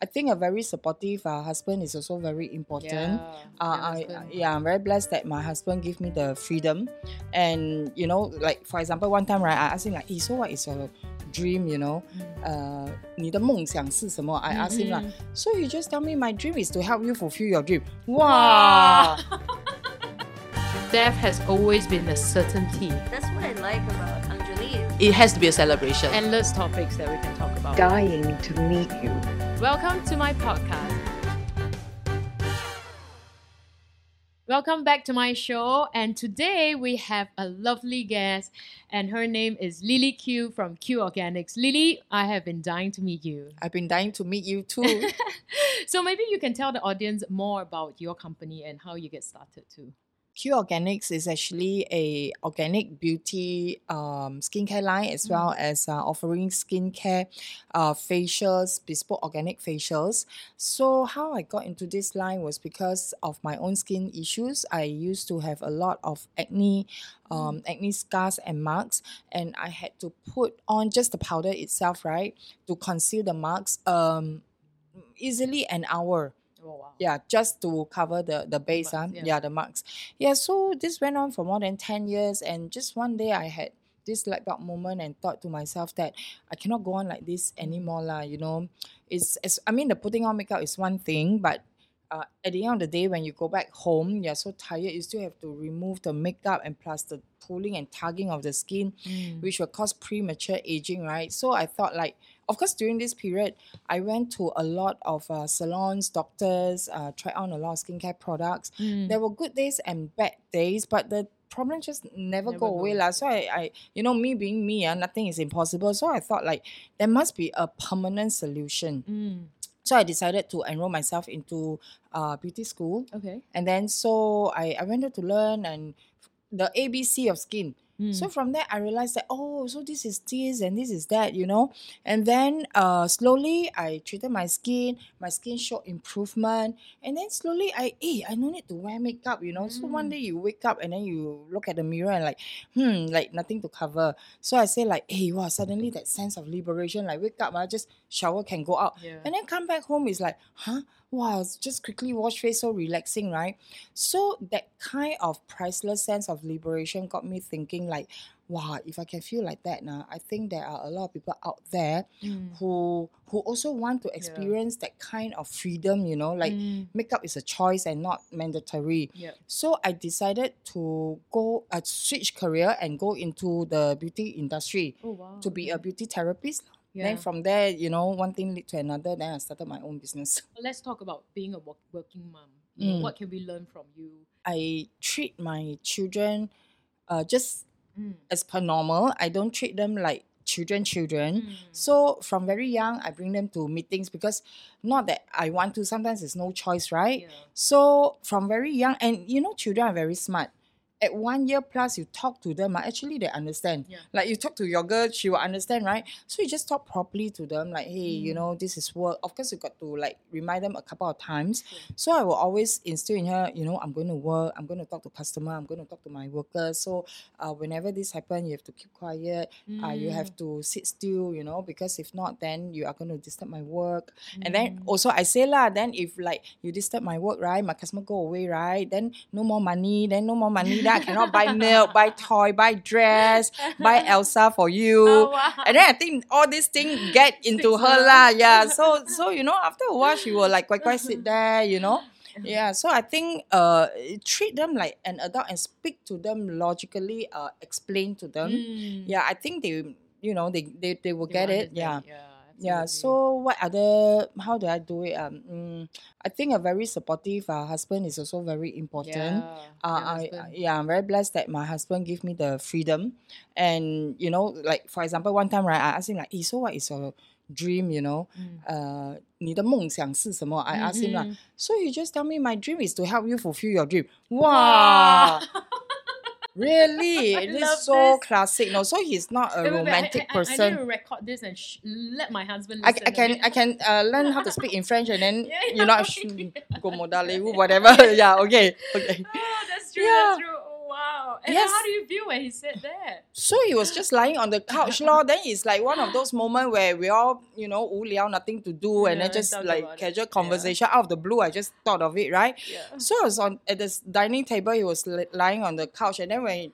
I think a very supportive uh, husband is also very important. Yeah, uh, I, yeah, I'm very blessed that my husband gave me the freedom. And, you know, like, for example, one time, right, I asked him, like, hey, so what is your dream, you know? Mm. Uh, I asked him, like, mm-hmm. so you just tell me my dream is to help you fulfill your dream. Wow! Death has always been a certainty. That's what I like about Angjolie. It has to be a celebration. Endless topics that we can talk about. Dying to meet you Welcome to my podcast. Welcome back to my show, and today we have a lovely guest, and her name is Lily Kew from Q Organics. Lily, I have been dying to meet you. I've been dying to meet you too. so maybe you can tell the audience more about your company and how you get started too. Q Organics is actually a organic beauty um, skincare line as well as uh, offering skincare uh, facials, bespoke organic facials. So how I got into this line was because of my own skin issues. I used to have a lot of acne, um, acne scars and marks, and I had to put on just the powder itself, right, to conceal the marks. Um, easily an hour Oh wow. yeah just to cover the the base marks, huh? yeah. yeah. the marks yeah so this went on for more than 10 years and just one day i had this light bulb moment and thought to myself that i cannot go on like this anymore lah you know it's, it's i mean the putting on makeup is one thing but uh, at the end of the day, when you go back home, you're so tired, you still have to remove the makeup and plus the pulling and tugging of the skin, Mm. which will cause premature aging, right? So I thought, like, of course, during this period, I went to a lot of uh, salons, doctors, uh, tried on a lot of skincare products. Mm. There were good days and bad days, but the problem just never, Never go away. lah. So I, I, you know, me being me, uh, nothing is impossible. So I thought, like, there must be a permanent solution. Mm. So I decided to enroll myself into uh, beauty school. Okay. And then so I, I went there to learn and the ABC of skin. Mm. So from there, I realized that oh, so this is this and this is that, you know. And then uh, slowly, I treated my skin. My skin showed improvement, and then slowly, I eh, I no need to wear makeup, you know. So one Mm. day you wake up and then you look at the mirror and like, hmm, like nothing to cover. So I say like, hey, wow, suddenly that sense of liberation, like wake up, I just shower can go out, Yeah. and then come back home is like, huh, wow, just quickly wash face, so relaxing, right? So that kind of priceless sense of liberation got me thinking like, wow, if I can feel like that now, I think there are a lot of people out there Mm. who who also want to experience that kind of freedom, you know, like Mm. makeup is a choice and not mandatory. Yeah. So I decided to go uh, switch career and go into the beauty industry Oh wow. to be a beauty therapist. Yeah. Then from there, you know, one thing led to another. Then I started my own business. Let's talk about being a work, working mom. Mm. what can we learn from you? I treat my children uh, just Mm. as per normal. I don't treat them like children, children. Mm. So from very young, I bring them to meetings because not that I want to. Sometimes it's no choice, right? Yeah. So from very young, and you know, children are very smart. At one year plus, you talk to them, ah, actually they understand. Yeah. Like you talk to your girl, she will understand, right? So you just talk properly to them, like, hey, you Mm. know, this is work. Of course, you got to like remind them a couple of times. Sure. So I will always instill in her, you know, I'm going to work, I'm going to talk to customer, I'm going to talk to my workers. So uh, whenever this happen, you have to keep quiet. Uh, you have Mm. to sit still, you know, because if not, then you are going to disturb my work. And then Mm. also I say lah, then if like you disturb my work, right, my customer go away, right, then no more money, then no more money, then I cannot buy milk, buy toy, buy dress, buy Elsa for you. Oh, wow. And then I think all these things get into her lah, yeah. So so you know, after a while she will like quite quite sit there, you know. Yeah, so I think uh treat them like an adult and speak to them logically, uh explain to them. Mm. Yeah, I think they you know they they, they will They get it. Yeah. understand. Yeah. Yeah. absolutely. So what other how do I do it? Um, mm, I think a very supportive uh, husband is also very important. Yeah, Uh, your I, husband. yeah, I'm very blessed that my husband give me the freedom, and you know, like for example, one time right, I asked him like, "Hey, so what is your dream? You know, 嗯 uh, 你的梦想是什么? I asked him lah. 嗯 So he just tell me my dream is to help you fulfill your dream. Wow. Really? It is so this. classic. No, so he's not a Wait, wait, wait, I- romantic I, I, person. I need to record this and sh- let my husband I. I can? I can uh, learn how to speak in French and then Yeah, you know yeah, sh- go modalez whatever. yeah, okay, okay. Oh, that's true. Yeah. That's true. And Yes. how do you feel when he said that? So he was just lying on the couch, lor. Then it's like one of those moments where we all, you know, 无聊, nothing to do, and Yeah, then just like about it. casual Yeah. conversation out of the blue. I just thought of it, right? Yeah. So I was on at this dining table. He was lying on the couch, and then when, he,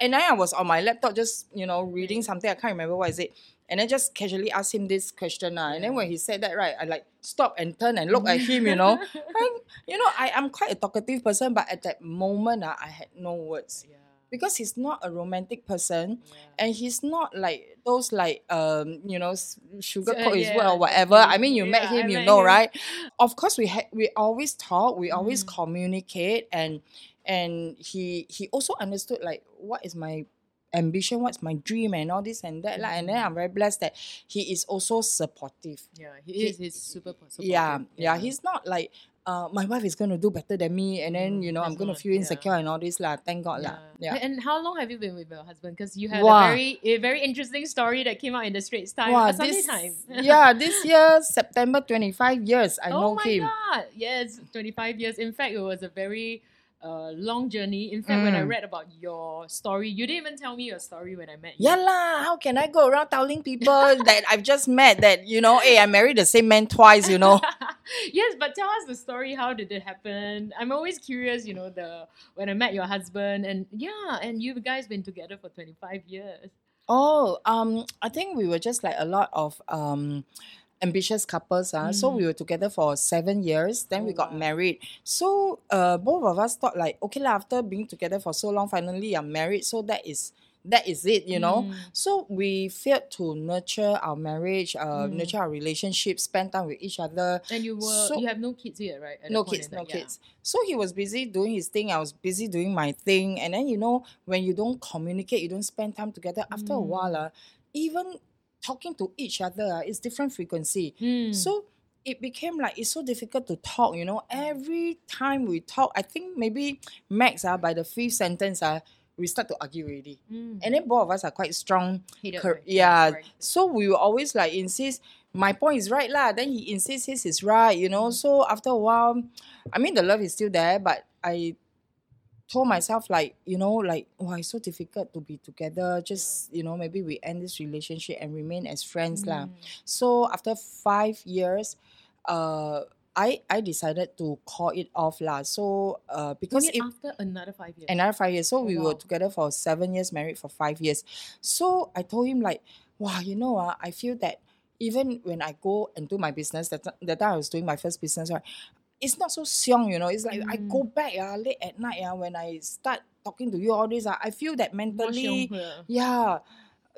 and then I was on my laptop, just you know, reading something. I can't remember what is it, and then just casually asked him this question. Uh, And then when he said that, right, I like stop and turn and look at him. You know, and, you know, I I'm quite a talkative person, but at that moment, uh, I had no words Yeah. because he's not a romantic person Yeah. and he's not like those like um you know sugar coat his word yeah, or whatever. I mean, you met him, I you know, him. right? Of course, we had we always talk, we always Mm. communicate, and and he he also understood like what is my ambition, what's my dream, and all this and that. lah. And then Mm. I'm very blessed that he is also supportive. Yeah, he, He- is. He's super supportive. Yeah, yeah, he's not like. Uh, my wife is going to do better than me, and then Mm, you know I'm going to feel yeah. insecure and all this lah. Thank God lah. Yeah. And how long have you been with your husband? Because you had Wow. a very a very interesting story that came out in the Straits Times. Wow, this, Times. yeah, this year September twenty five years I oh know my him. god! Yes, twenty five years. In fact, it was a very uh, long journey. In fact, when I Mm. read about your story, you didn't even tell me your story when I met you. Yeah lah, how can I go around telling people that I've just met that you know, hey, I married the same man twice, you know? yes, but tell us the story. How did it happen? I'm always curious. You know, the when I met your husband, and yeah, and you guys been together for 25 years. Oh, um, I think we were just like a lot of um ambitious couples. Uh. So we were together for seven years. Then we Oh, got wow. married. So uh both of us thought like, okay, lah, after being together for so long, finally I'm married. So that is that is it, you know. Mm. So we failed to nurture our marriage, uh, Mm. nurture our relationship, spend time with each other. And you were So- you have no kids yet, right? At no kids, no yeah. kids. So he was busy doing his thing. I was busy doing my thing. And then you know, when you don't communicate, you don't spend time together. After a while, Mm. uh, even talking to each other, uh, it's different frequency. Mm. So it became like it's so difficult to talk. You know, every time we talk, I think maybe max uh, by the fifth sentence, uh, we start to argue already. Mm. And then both of us are quite strong right? yeah. So we will always like insist my point is right lah. Then he insists his is right, you know. So after a while, I mean the love is still there, but I told myself like, you know, like, oh, it's so difficult to be together. Just, you know, maybe we end this relationship and remain as friends lah. Mm. So after five years, uh I I decided to call it off lah. So uh because it, after another five years. another five years. So Oh, we were together for seven years, married for five years. So I told him like, wow, you know, uh, I feel that even when I go and do my business, that, that time I was doing my first business, right? It's not so xiong, you know. It's like I go Mm. back uh, late at night uh, when I start talking to you all this, uh, I feel that mentally, yeah.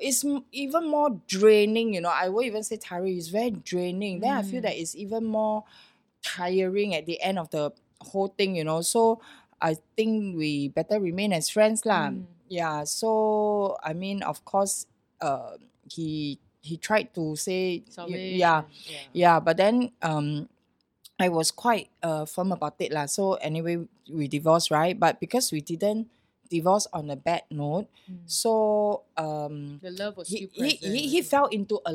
it's m- even more draining, you know. I won't even say tiring, it's very draining. Then I feel Mm. that it's even more tiring at the end of the whole thing, you know. So I think we better remain as friends lah. Mm. Yeah. So I mean, of course, uh, he he tried to say, y- Salvation, yeah, yeah. yeah, but then um, I was quite uh firm about it lah. So anyway, we divorced, right? But because we didn't divorce on a bad note, Mm. so um, The love was he, he, he, he fell into a,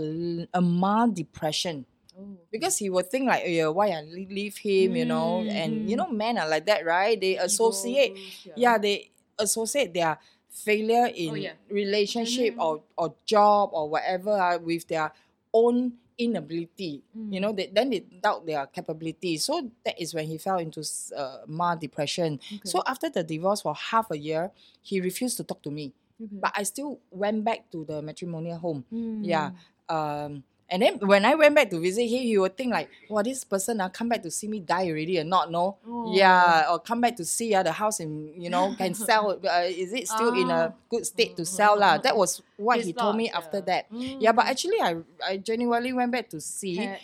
a mild depression Oh. because he would think like, yeah, why I leave him, you know, and you know, men are like that, right? They associate, Egos, yeah, they associate their failure in Oh, yeah. relationship Mhm, or or job or whatever uh, with their own inability. You Mm. know, they, then they doubt their capability. So that is when he fell into uh, mild depression. So after the divorce for half a year, he refused to talk to me. Okay. But I still went back to the matrimonial home. Yeah. Mm. Um, and then when I went back to visit him, he would think like, "Wow, this person uh, come back to see me die already or not? No, Oh. yeah, or come back to see uh, the house and you know can sell. Uh, is it still in Ah. a good state to sell lah? That was what His he told me thoughts, after yeah. that. Yeah, but Mm. actually, I I genuinely went back to see. Yeah.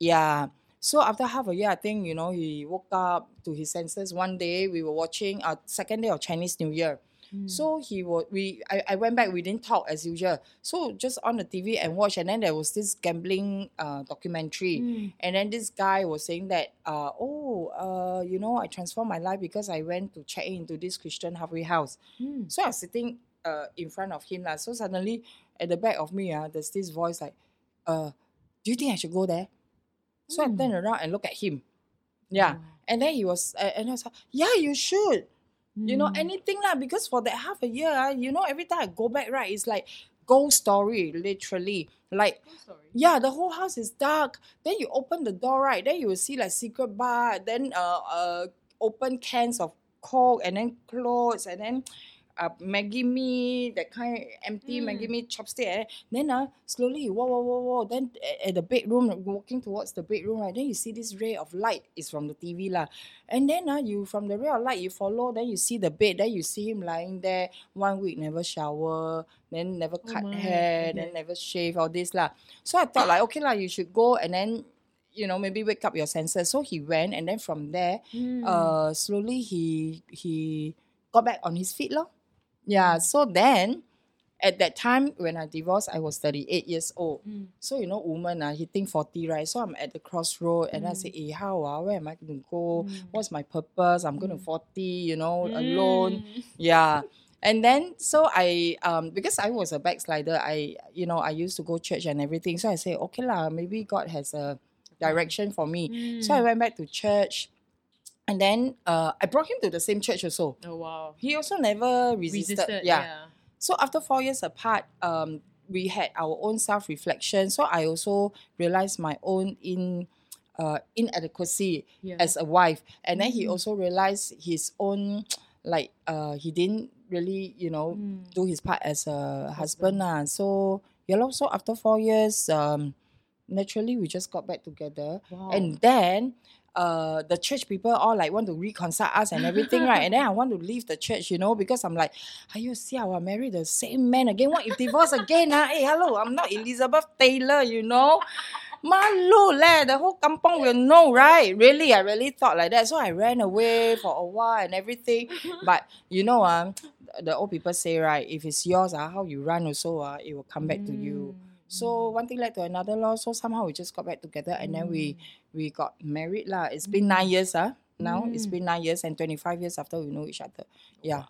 Yeah. So after half a year, I think you know he woke up to his senses. One day we were watching our second day of Chinese New Year. Mm. So he would we I, I went back, we didn't talk as usual. So just on the TV and watch and then there was this gambling uh documentary. Mm. And then this guy was saying that uh oh uh you know I transformed my life because I went to check into this Christian halfway house. Mm. So I was sitting uh in front of him lah. So suddenly at the back of me uh, there's this voice like, uh, do you think I should go there? So I Mm. turned around and look at him. Yeah. And then he was, uh, and I was like, yeah, you should. You know, Mm. anything lah. Because for that half a year, ah, you know, every time I go back, right, it's like ghost story, literally. Like Oh, yeah, the whole house is dark. Then you open the door, right? Then you will see like secret bar, then uh uh open cans of coke and then clothes and then uh Maggi mee, that kind empty Maggi mee chopstick. And then uh slowly you walk, walk, walk, walk. Then at, at the bedroom, walking towards the bedroom, right? Then you see this ray of light is from the TV lah. And then uh, you from the ray of light you follow, then you see the bed, then you see him lying there, one week never shower, then never Oh cut my, hair, then never shave, all this lah. So I thought like, okay lah, you should go and then, you know, maybe wake up your senses. So he went and then from there, Mm. uh slowly he he got back on his feet lor. Yeah. So then at that time when I divorced, I was 38 years old. Mm. So you know, woman uh, hitting 40, right? So I'm at the crossroad and I Mm. say, hey, how ah, where am I going to go? Mm. What's my purpose? I'm going to Mm. 40, you know, alone. Mm. Yeah. And then so I um because I was a backslider, I you know, I used to go church and everything. So I say, okay lah, maybe God has a direction for me. So I Mm. went back to church. And then uh, I brought him to the same church also. Oh wow. He also never resisted. Resisted. yeah. yeah. So after four years apart, um, we had our own self reflection. So I also realized my own in uh, inadequacy Yeah. as a wife, and then he Mm. also realized his own like uh, he didn't really you know Mm. do his part as a husband lah. So yeah, lor, so after four years, um, naturally we just got back together, Wow. and then. Uh, the church people all like want to reconcile us and everything, right? And then I want to leave the church, you know, because I'm like, are you see I marry the same man again? What if divorce again? Ah? Hey, hello, I'm not Elizabeth Taylor, you know. Malu leh, the whole kampong will know, right? Really, I really thought like that. So I ran away for a while and everything. But you know, um, the old people say, right, if it's yours, ah, how you run also, ah, it will come back to you. Mm. So one thing led to another law. So somehow we just got back together and then we we got married lah. It's been nine years, ah. Now it's been nine years and twenty five years after we know each other. Yeah.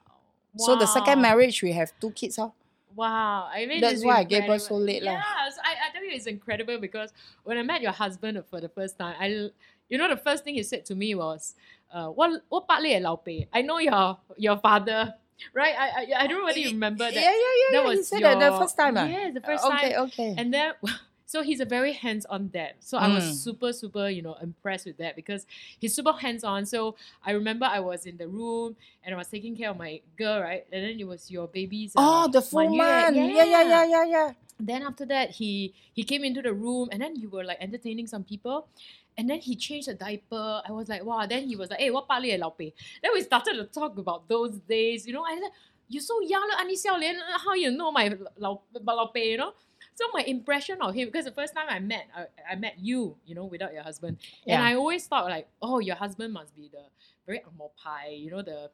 Wow. So the second marriage we have two kids, huh? Wow, I mean That's why I gave birth so late. Yeah, so I, I tell you it's incredible because when I met your husband for the first time, I, you know the first thing he said to me was, uh, what what part leh lao? I know your your father, right? I I, I don't know whether you remember that. Yeah, yeah, yeah. that yeah. was he said that the first time, ah. Yeah, the first okay, time. okay. okay. And then, so he's a very hands-on dad. So I was Mm. super, super, you know, impressed with that because he's super hands-on. So I remember I was in the room and I was taking care of my girl, right? And then it was your baby's. oh, uh, the full Yue. man. Yeah, yeah, yeah, yeah, yeah. Then after that, he he came into the room and then you were like entertaining some people. And then he changed the diaper. I was like, wow. Then he was like, hey, what part lao pei? Then we started to talk about those days. You know, I said, you're so young, look, Annie Xiao Lian, how you know my lao, lao pei, you know? So my impression of him, because the first time I met, I, I met you, you know, without your husband. And I always thought like, oh, your husband must be the very angmo pie, you know, the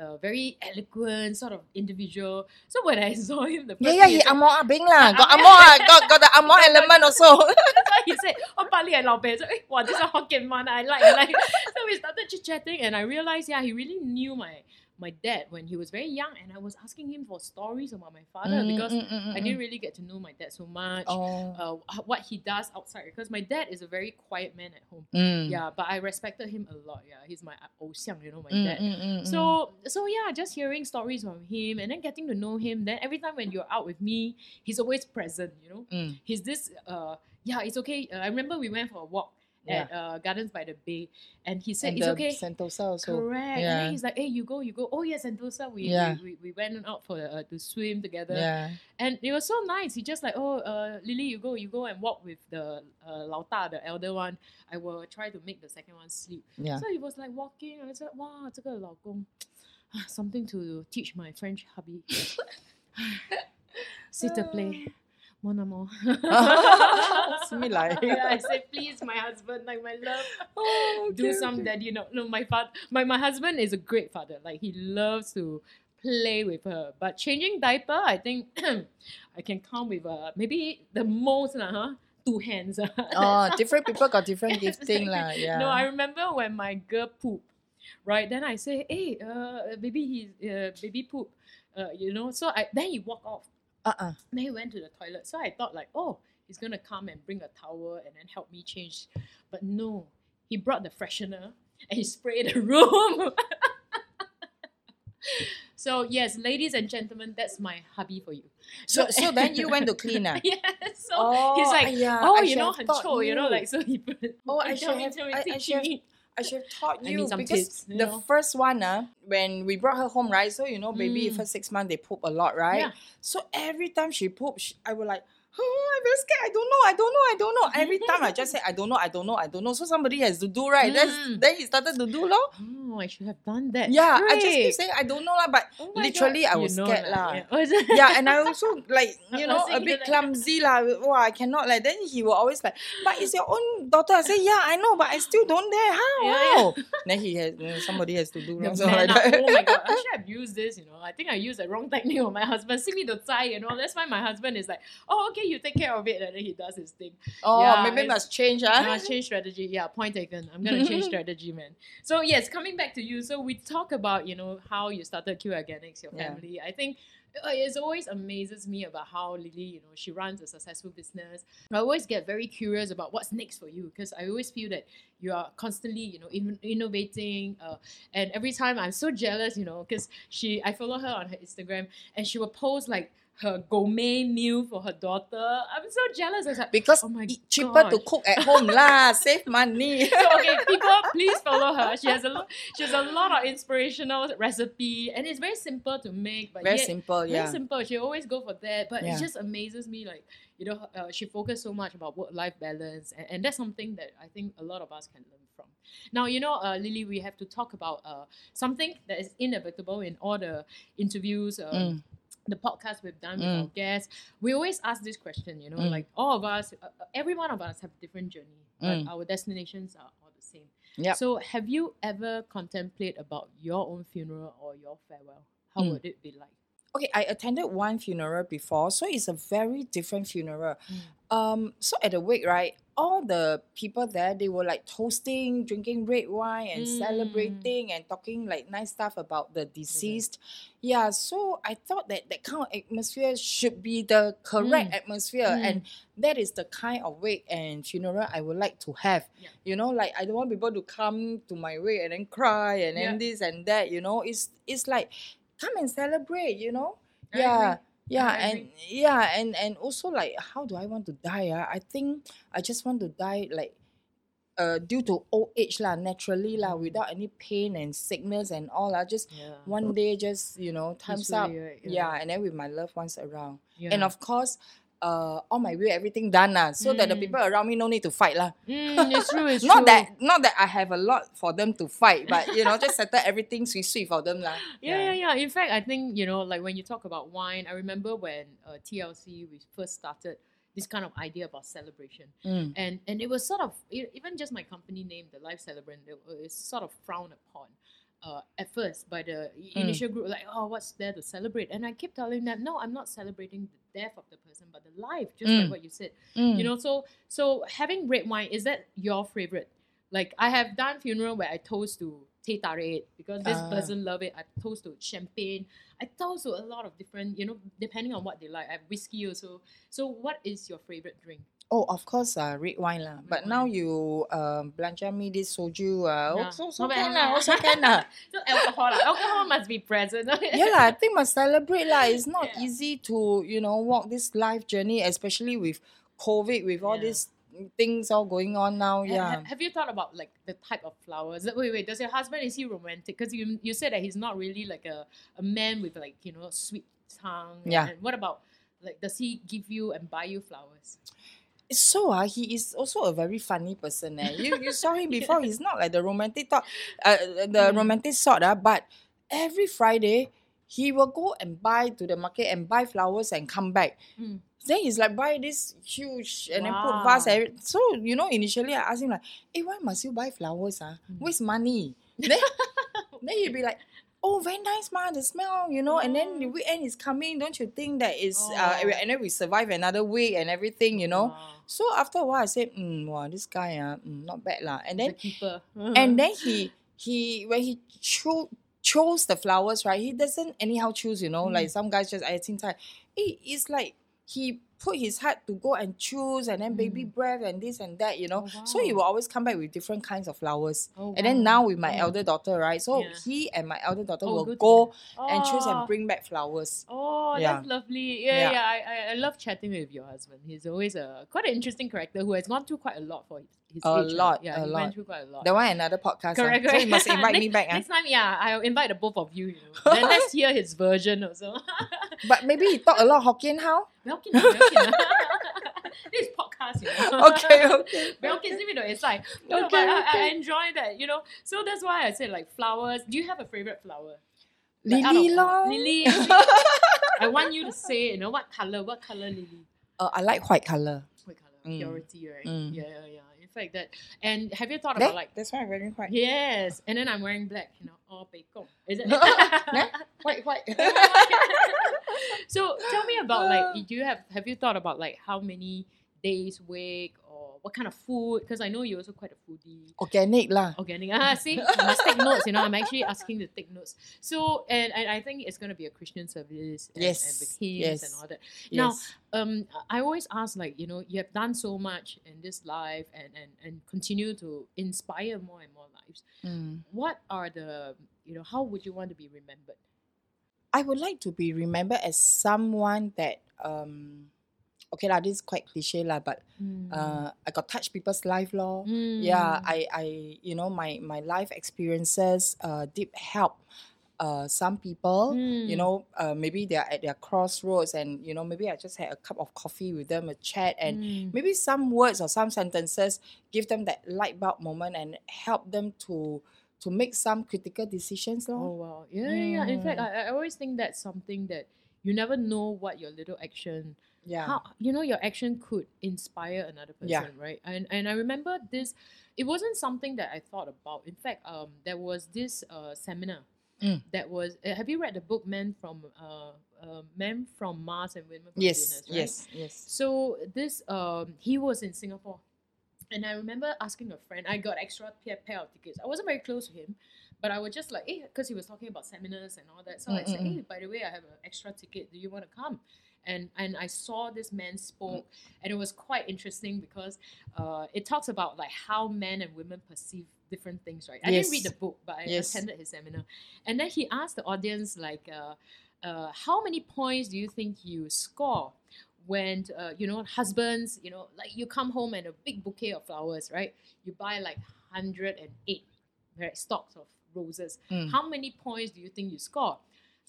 uh, very eloquent sort of individual. So when I saw him the first Yeah, yeah, he said- amo abing lah. Got Ah, amo, ah, got, got the amo element also. That's why he said, oh, Bali and Lao Bei. So, eh, wow, this is a Hokkien man. I like, I like. so we started chit chatting, and I realized, yeah, he really knew my my dad when he was very young, and I was asking him for stories about my father Mm, because mm, mm, mm, I mm. didn't really get to know my dad so much. Oh. Uh, what he does outside because my dad is a very quiet man at home. Mm. Yeah, but I respected him a lot. Yeah, he's my 偶像, you know, my Mm, dad. mm, mm, mm. So so yeah, just hearing stories from him and then getting to know him. Then every time when you're out with me, he's always present. You know, Mm. he's this. Uh, yeah, it's okay. Uh, I remember we went for a walk at uh, Gardens by the Bay, and he said and it's the okay. Sentosa also. Correct. And Yeah. then he's like, "Hey, you go, you go." Oh yeah, Sentosa. We Yeah. we, we, we went out for uh, to swim together, Yeah. and it was so nice. He just like, "Oh, uh, Lily, you go, you go and walk with the uh, Lao Da, the elder one. I will try to make the second one sleep." Yeah. So he was like walking, and I said, "Wow, 这个老公 something to teach my French hubby." Sit to play. Mon amour. Similar. yeah, I said, please, my husband, like my love, Oh, do okay, some okay. daddy. No, no, my father, my, my husband is a great father. Like he loves to play with her. But changing diaper, I think I can count with uh, maybe the most, lah, huh? Two hands. Oh, different people got different gifting lah. Yeah. No, I remember when my girl poop, right? Then I say, hey, uh, baby, he, uh, baby poop, uh, you know. So I then he walk off. Uh-uh. Then he went to the toilet. So I thought like, oh, he's gonna come and bring a towel and then help me change. But no, he brought the freshener and he sprayed the room. So yes, ladies and gentlemen, that's my hubby for you. So so then you went to clean ah? yeah. So Oh, he's like, !aiya! oh, I you know, thought 臭, you know, like so he put. Oh, I should have- I- I should. I should have taught you because tips, you the know. first one, uh, when we brought her home, right? So you know, baby, Mm. first six months they poop a lot, right? Yeah. So every time she poop, she, I would like, oh, I'm very scared. I don't know. I don't know. I don't know. Every time I just say, I don't know. I don't know. I don't know. So somebody has to do, right? That's Mm. then he started to do, lor. Oh, I should have done that. Yeah, I just keep saying I don't know, lah. But Oh literally, God. I You was know scared, lah, lah. Yeah. Yeah, and I also like you know a bit clumsy lah. Wow, I cannot like. Then he will always like, but it's your own daughter. I say, yeah, I know, but I still don't dare. How? Yeah, How? Then he has you know, somebody has to do The so man like up. that. Oh my god, I should have used this, you know. I think I used the wrong technique on my husband. See me to tie, you know. That's why my husband is like, oh, okay, you take care of it. And then he does his thing. Oh, Yeah, maybe must change, ah. must change strategy. Yeah, point taken. I'm gonna change strategy, man. So yes, coming back to you. So we talk about you know how you started Q Organics, your Yeah. family. I think uh, it always amazes me about how Lily, you know, she runs a successful business. I always get very curious about what's next for you because I always feel that you are constantly, you know, in, innovating. Uh, and every time I'm so jealous, you know, because she, I follow her on her Instagram and she will post like her gourmet meal for her daughter. I'm so jealous. I was like, Because Oh cheaper to cook at home lah, save money. so okay, people, please follow her. She has a lot. She has a lot of inspirational recipe, and it's very simple to make. But Very yet, simple, Very simple. She always go for that, but Yeah. it just amazes me. Like you know, uh, she focused so much about work-life balance, and, and that's something that I think a lot of us can learn from. Now, you know, uh, Lily, we have to talk about uh, something that is inevitable in all the interviews. Um, Mm. The podcast we've done with Mm. our guests, we always ask this question. You know, Mm. like all of us, uh, uh, every one of us have a different journey, but Mm. our destinations are all the same. Yep. So, have you ever contemplate about your own funeral or your farewell? How Mm. would it be like? Okay, I attended one funeral before, so it's a very different funeral. Um, so at the wake, right, all the people there they were like toasting, drinking red wine, and Mm. celebrating and talking like nice stuff about the deceased. Yeah, so I thought that that kind of atmosphere should be the correct Mm. atmosphere, Mm. and that is the kind of wake and funeral I would like to have. Yeah. You know, like I don't want people to come to my wake and then cry and then Yeah. this and that. You know, it's it's like come and celebrate. You know. I yeah. agree. Yeah, and yeah, and and also like how do I want to die? Ah? I think I just want to die like uh due to old age lah, naturally lah, Mm. without any pain and sickness and all. I just Yeah. one day just, you know, time's up. Peacefully, right? Yeah. and then with my loved ones around. Yeah. And of course, uh all my will, everything done lah. So that the Mm. people around me no need to fight lah. Mm, it's true. It's not true. that not that I have a lot for them to fight, but you know, just settle everything sweet sweet for them lah. Yeah, yeah, yeah. In fact, I think you know, like when you talk about wine, I remember when uh, TLC we first started this kind of idea about celebration, Mm. and and it was sort of even just my company name, the Life Celebrant, it was sort of frowned upon. Uh, at first, by the Mm. initial group, like, oh, what's there to celebrate? And I keep telling them, no, I'm not celebrating the death of the person, but the life, just like Mm. what you said. Mm. You know, so so having red wine is that your favorite? Like I have done funeral where I toast to teh tarik because this Ah. person love it. I toast to champagne. I toast to a lot of different, you know, depending on what they like. I have whiskey also. So what is your favorite drink? Oh, of course, uh, red wine lah. But now you um belanja me this soju, uh, Yeah. also, also Not bad, can lah, also can lah. So alcohol, lah. alcohol must be present. yeah lah, I think must celebrate lah. It's not Yeah. easy to you know walk this life journey, especially with COVID, with all Yeah. these things all going on now. Ha- Yeah. ha- Have you thought about like the type of flowers? Wait, wait. Does your husband is he romantic? Because you you said that he's not really like a, a man with like you know sweet tongue. Yeah. And what about like does he give you and buy you flowers? So ah, he is also a very funny person. Eh. You you saw him before. He's not like the romantic thought, uh, the Mm. romantic sort. Ah, but every Friday, he will go and buy to the market and buy flowers and come back. Mm. Then he's like buy this huge and then put vase. Wow. every- So you know, initially I asked him like, "Hey, why must you buy flowers? Ah, Mm. waste money." Then, then he'd be like. Oh, very nice, ma. The smell, you know. And then the Oh. weekend is coming. Don't you think that is? Uh, Oh. and then we survive another week and everything, you know. Wow. So after a while, I said, mm, wow, this guy, uh, mm, not bad lah. And the then, keeper. and then he, he, when he cho- chose the flowers, right? He doesn't anyhow choose, you know. Like Mm. some guys just, I think, eh, it's like he put his heart to go and choose and then baby Mm. breath and this and that, you know. Oh, So he will always come back with different kinds of flowers. Oh, And then now with my Oh. elder daughter, right? So Yeah. he and my elder daughter Oh, will go and choose Oh. and bring back flowers. Oh, Yeah. that's lovely. Yeah, Yeah. yeah. I, I, I love chatting with your husband. He's always a quite an interesting character who has gone through quite a lot for his, A age. ah. lot, Yeah, a he lot. went through quite a lot. That one another podcast. ah. Correct, So you must invite me next, back. ah. Next time, yeah, I'll invite the both of you. you know. then let's hear his version also. But maybe he talk a lot Hokkien how? Belkin, Belkin. this is podcast, you know. Okay, okay. See me though. It's like, you know, Okay, but I, I enjoy that, you know. So that's why I said like flowers. Do you have a favorite flower? Like, Lily of- lor. Lily. I want you to say, you know, what color? What color lily? Uh, I like white color. White color, Mm. purity, right? Mm. Yeah, yeah, yeah. Fact, that. And have you thought about like? that's why I'm wearing white. Yes, and then I'm wearing black. You know, all bacon. Is it? White, white. so tell me about like, do you have have you thought about like how many days week or what kind of food? Because I know you're also quite a foodie. Organic lah. Organic. Ah, see, I must take notes. You know, I'm actually asking to take notes. So, and, and I think it's going to be a Christian service. And, Yes, And yes, and all that. Now, Yes. um, I always ask, like, you know, you have done so much in this life and, and, and continue to inspire more and more lives. Mm. What are the, you know, how would you want to be remembered? I would like to be remembered as someone that um okay lah, this is quite cliche lah, but uh I got touch people's life. Yeah, Mm. I I you know my my life experiences uh did help uh some people. You Mm. know, uh, maybe they're at their crossroads, and you know, maybe I just had a cup of coffee with them, a chat, and Mm. maybe some words or some sentences give them that light bulb moment and help them to to make some critical decisions. Oh lor. wow, yeah, yeah. yeah. In fact, Mm. I, I always think that's something that you never know what your little action, Yeah. how you know your action could inspire another person, Yeah. right? And and I remember this. It wasn't something that I thought about. In fact, um, there was this uh seminar Mm. that was. Uh, have you read the book Men from uh, uh Men from Mars and Women from Yes, Venus? Right? yes, yes. So this um he was in Singapore. And I remember asking a friend, I got extra pair, pair of tickets. I wasn't very close to him, but I was just like, eh, because he was talking about seminars and all that. So I said, Mm, mm, hey, by the way, I have an extra ticket. Do you want to come? And and I saw this man spoke, and it was quite interesting because uh, it talks about like how men and women perceive different things, right? I didn't read the book, but I Yes. attended his seminar, and then he asked the audience like, uh, uh, how many points do you think you score when uh, you know husbands you know like you come home and a big bouquet of flowers right you buy like 108 right stalks of roses Mm. how many points do you think you score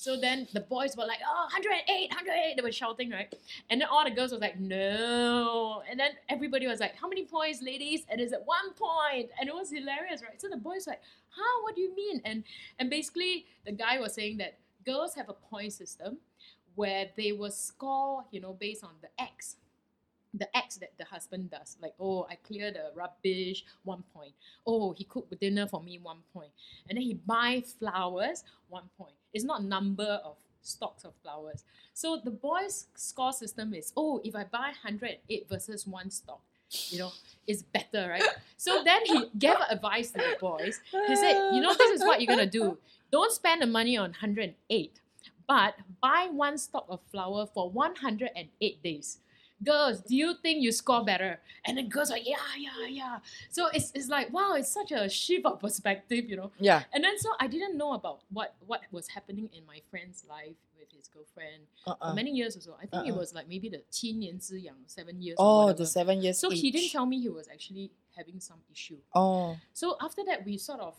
so then the boys were like oh 108 108 they were shouting right and then all the girls was like no and then everybody was like how many points ladies and it's at one point and it was hilarious right so the boys were like huh what do you mean and and basically the guy was saying that girls have a point system where they will score, you know, based on the X. The X that the husband does. Like, oh, I clear the rubbish, one point. Oh, he cooked dinner for me, one point. And then he buy flowers, one point. It's not number of stocks of flowers. So the boys' score system is, oh, if I buy 108 versus one stock, you know, it's better, right? So then he gave advice to the boys. He said, you know, this is what you're gonna do. Don't spend the money on 108, but buy one stock of flower for 108 days girls, do you think you score better? And then girls are yeah, yeah, yeah. So it's, it's like, wow, it's such a shift of perspective, you know? Yeah. And then so I didn't know about what, what was happening in my friend's life with his girlfriend uh-uh. for many years or so. I think uh-uh. it was like maybe the 7 years. Oh, the 7 years. So he didn't tell me he was actually having some issue. Oh. So after that, we sort of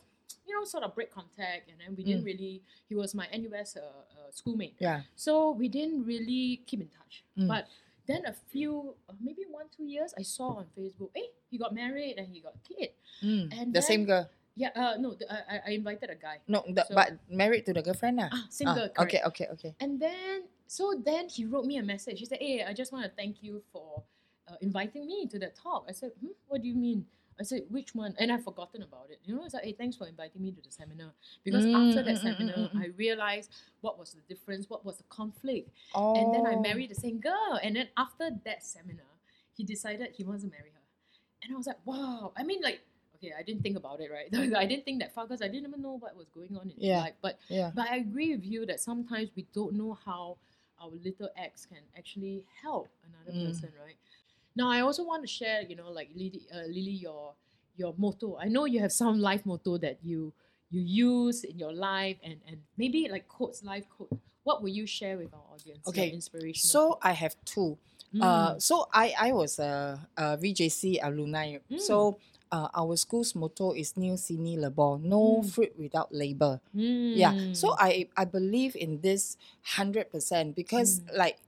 you know, sort of break contact, and then we didn't mm. really. He was my NUS uh, uh, schoolmate. Yeah. So we didn't really keep in touch. Mm. But then a few, uh, maybe one two years, I saw on Facebook, hey, he got married and he got kid. Mm. And the same girl. Yeah, uh, no, the, I, I- invited a guy, No, the, So- but married to the girlfriend lah. ah, single. Ah, correct. okay, okay, okay. And then, so then he wrote me a message. He said, Hey, I just want to thank you for uh, inviting me to that talk. I said, hmm, What do you mean? I said, Which one? And I've forgotten about it. You know, it's like, Hey, thanks for inviting me to the seminar. Because Mm, after that mm, mm, mm, seminar, mm, mm. I realized what was the difference, what was the conflict. Oh. And then I married the same girl. And then after that seminar, he decided he wants to marry her. And I was like, Wow. I mean, like, okay, I didn't think about it, right? I didn't think that far because I didn't even know what was going on in Yeah. life. But Yeah. but I agree with you that sometimes we don't know how our little acts can actually help another Mm. person, right? Now, I also want to share, you know, like Lily, uh, Lily, your your motto. I know you have some life motto that you you use in your life, and and maybe like quotes, life quote. What will you share with our audience? Okay, inspiration. So I have two. Mm. Uh, so I I was a, a VJC alumni. Mm. So uh, our school's motto is "Nil Sine Labore," no Mm. fruit without labor. Yeah. So I I believe in this hundred percent because Mm. like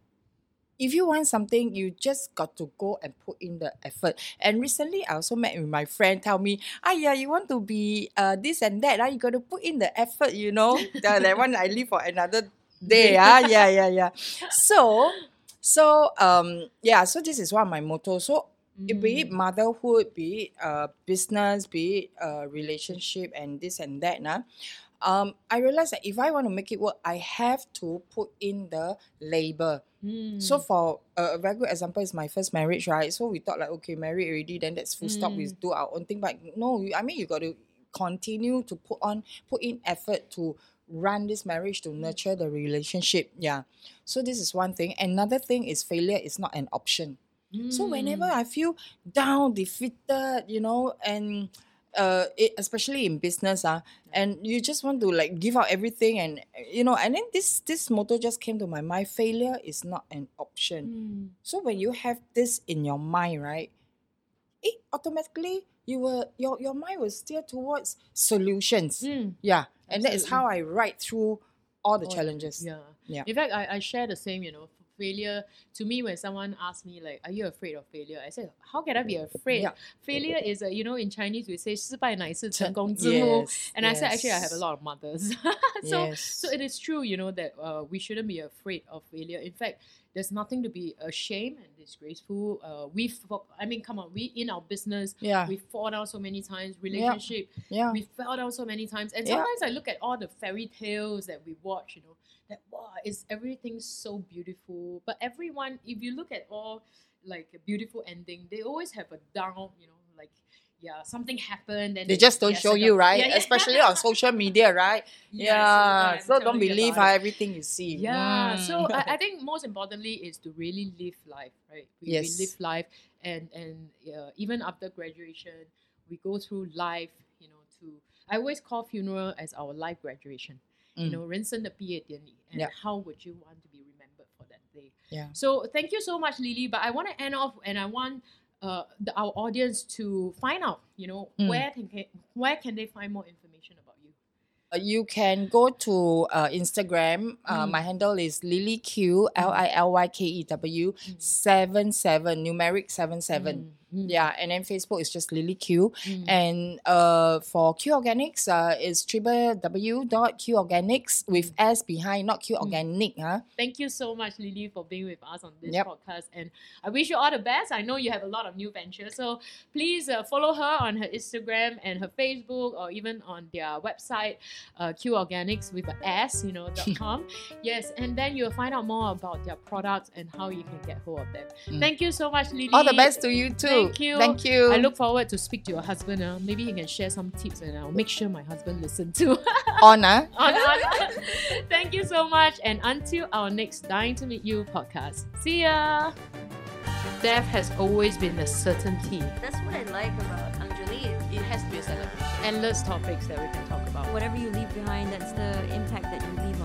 if you want something, you just got to go and put in the effort. And recently, I also met with my friend. Tell me, ah yeah, you want to be uh this and that. Ah, you got to put in the effort. You know, that, that one I leave for another day. ah, yeah, yeah, yeah. So, so um, yeah. So this is one of my motto. So it be it Mm. motherhood, be it uh, business, be it uh, relationship, and this and that. Nah. Um, I realized that if I want to make it work, I have to put in the labor. So Mm. for a, a very good example is my first marriage, right? So we thought like, okay, married already, then that's full stop. We Mm. do our own thing, but no, I mean you got to continue to put on, put in effort to run this marriage to nurture the relationship. Yeah. So this is one thing. Another thing is failure is not an option. So whenever Mm. I feel down, defeated, you know, and uh, it, especially in business, ah, and you just want to like give out everything, and you know, and then this this motto just came to my mind: failure is not an option. Mm. So when you have this in your mind, right, it automatically you were your your mind will steer towards solutions. Mm. Yeah, and that is how I ride through all the All- challenges. Yeah. Yeah. In fact, I, I share the same, you know, failure. To me, when someone asks me, like, are you afraid of failure? I say, how can I be afraid? Yeah. Failure is, a, you know, in Chinese, we say, 失败乃是成 Ch- 功之母. yes, And I said, actually, I have a yes. lot of mothers. so, yes. so it is true, you know, that uh, we shouldn't be afraid of failure. In fact, there's nothing to be ashamed and disgraceful. Uh, we, I mean, come on, we in our business, yeah, we fall down so many times. Relationship, yeah. we fell down so many times. And Yeah. sometimes I look at all the fairy tales that we watch, you know, that wow, is everything so beautiful. But everyone, if you look at all like a beautiful ending, they always have a down, you know, like yeah, something happened and they just don't yeah, show succumb- you, right? Yeah, yeah. Especially on social media, right? Yes, yeah. I'm So don't telling you believe about how it. everything you see. Yeah, Mm. so I, I think most importantly is to really live life, right? We, Yes. we live life, and and uh, even after graduation, we go through life. You know, to I always call funeral as our life graduation. You Mm. know, 人生的毕业典礼, and Yeah. how would you want to be remembered for that day? Yeah. So thank you so much, Lily. But I want to end off, and I want uh, the, our audience to find out. You know, Mm. where can where can they find more information about you? Uh, you can go to uh, Instagram. Uh, Mm. My handle is Lily Q L I L Y K E W seven seven numeric seven seven. Mm, Yeah, and then Facebook is just Lily Kew. mm. And uh, for Q Organics, uh, it's www.qorganics with S behind, not Q Mm. Organic. Huh? Thank you so much, Lily, for being with us on this Yep. podcast. And I wish you all the best. I know you have a lot of new ventures. So please uh, follow her on her Instagram and her Facebook or even on their website, uh, Q Organics with a S, you know, dot com. yes, and then you'll find out more about their products and how you can get hold of them. Mm. Thank you so much, Lily. All the best to you too. Thank you. Thank you. I look forward to speak to your husband. Uh. Maybe he can share some tips and I'll make sure my husband listen too. on. Huh? on, on. Thank you so much, and until our next Dying to Meet You podcast. See ya! Death has always been a certainty. That's what I like about Angjolie. It has to be a celebration. Endless topics that we can talk about. Whatever you leave behind, that's the impact that you leave on people.